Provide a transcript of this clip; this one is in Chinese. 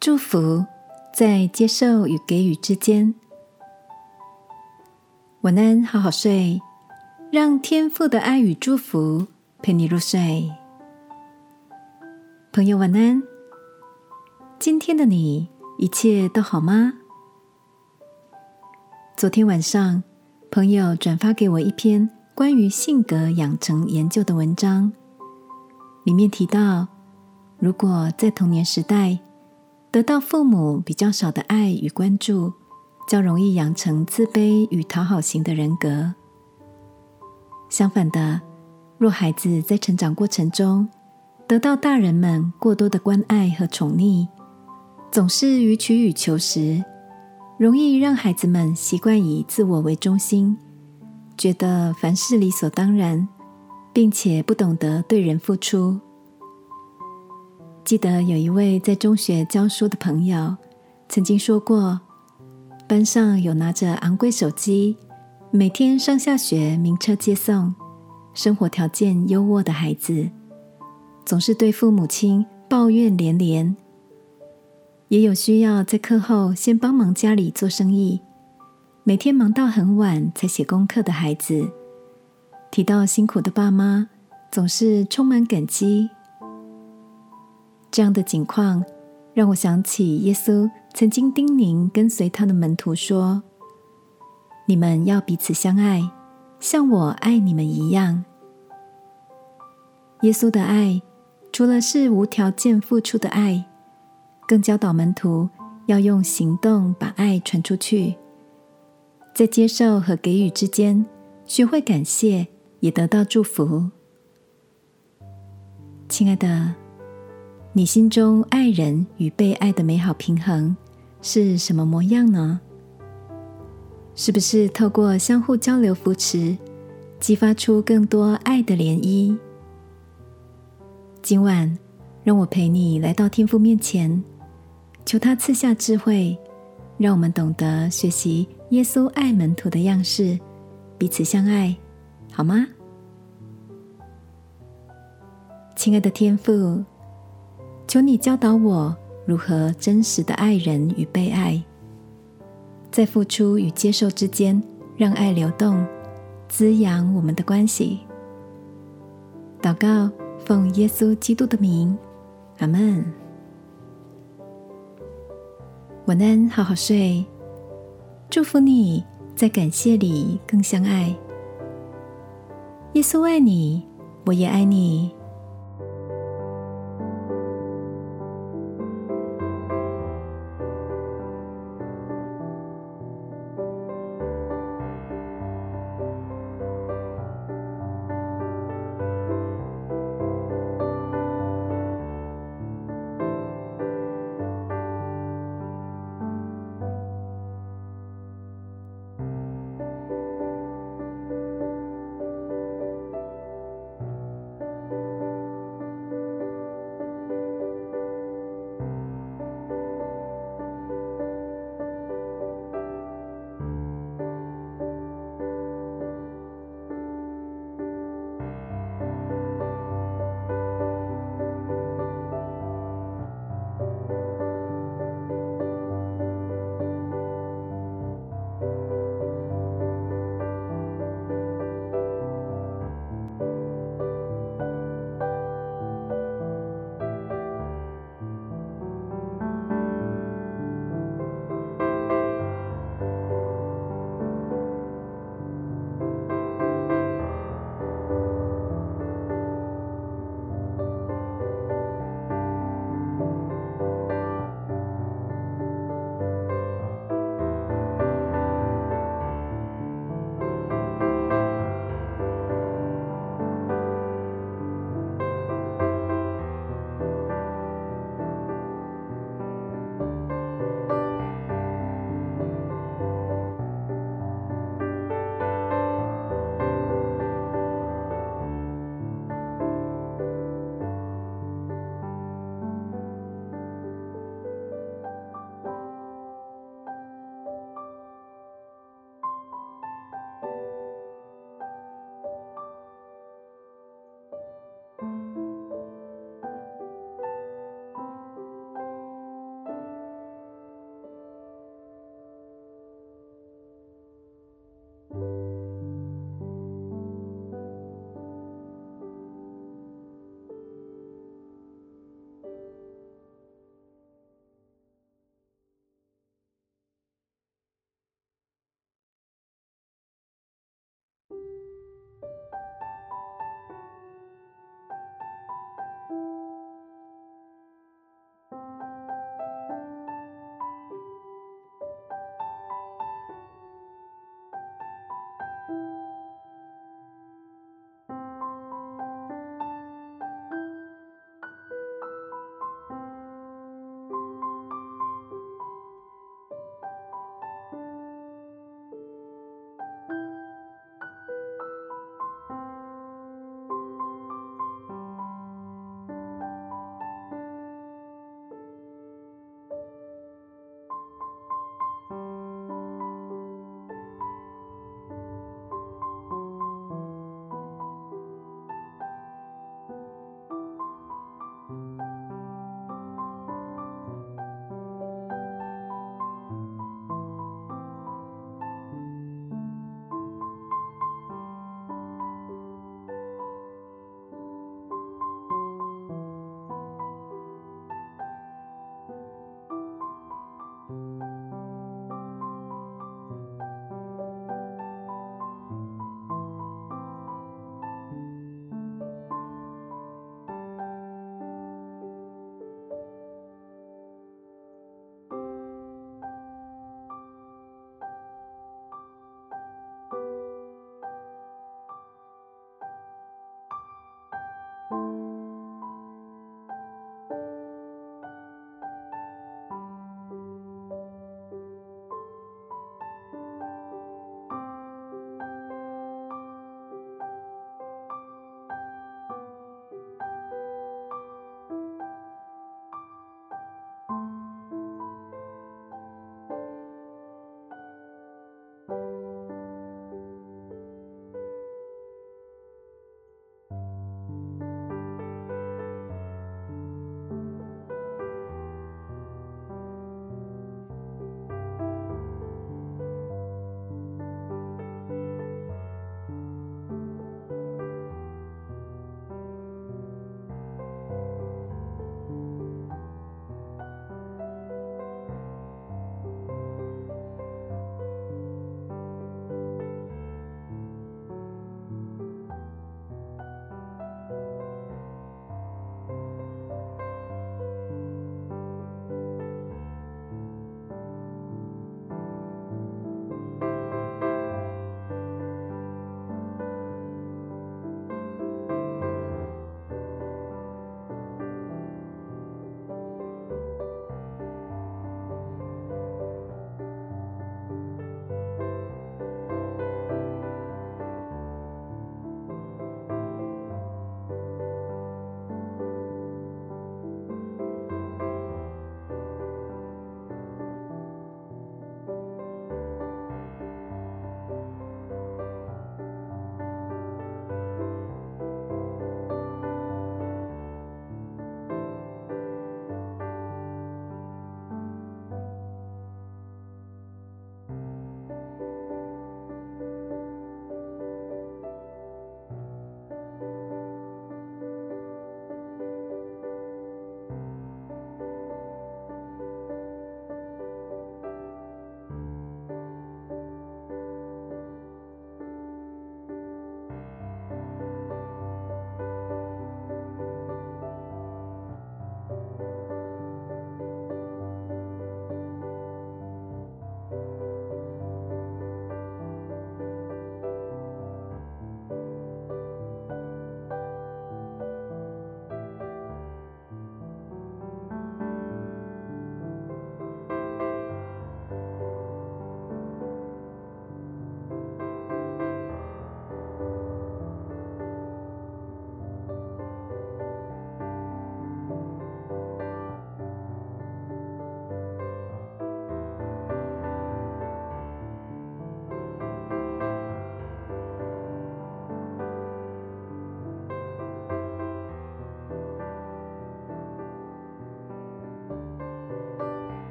祝福在接受与给予之间。晚安，好好睡，让天赋的爱与祝福陪你入睡。朋友，晚安。今天的你一切都好吗？昨天晚上，朋友转发给我一篇关于性格养成研究的文章，里面提到，如果在童年时代得到父母比较少的爱与关注。较容易养成自卑与讨好型的人格。相反的，若孩子在成长过程中得到大人们过多的关爱和宠溺，总是予取予求时，容易让孩子们习惯以自我为中心，觉得凡事理所当然，并且不懂得对人付出。记得有一位在中学教书的朋友曾经说过。班上有拿着昂贵手机，每天上下学名车接送，生活条件优渥的孩子，总是对父母亲抱怨连连；也有需要在课后先帮忙家里做生意，每天忙到很晚才写功课的孩子，提到辛苦的爸妈，总是充满感激。这样的景况。让我想起耶稣曾经叮咛跟随他的门徒说：“你们要彼此相爱，像我爱你们一样。”耶稣的爱除了是无条件付出的爱，更教导门徒要用行动把爱传出去，在接受和给予之间学会感谢，也得到祝福。亲爱的。你心中爱人与被爱的美好平衡是什么模样呢？是不是透过相互交流扶持，激发出更多爱的涟漪？今晚，让我陪你来到天父面前，求他赐下智慧，让我们懂得学习耶稣爱门徒的样式，彼此相爱，好吗？亲爱的天父。求你教导我如何真实的爱人与被爱，在付出与接受之间，让爱流动，滋养我们的关系。祷告，奉耶稣基督的名，阿门。晚安，好好睡。祝福你在感谢里更相爱。耶稣爱你，我也爱你。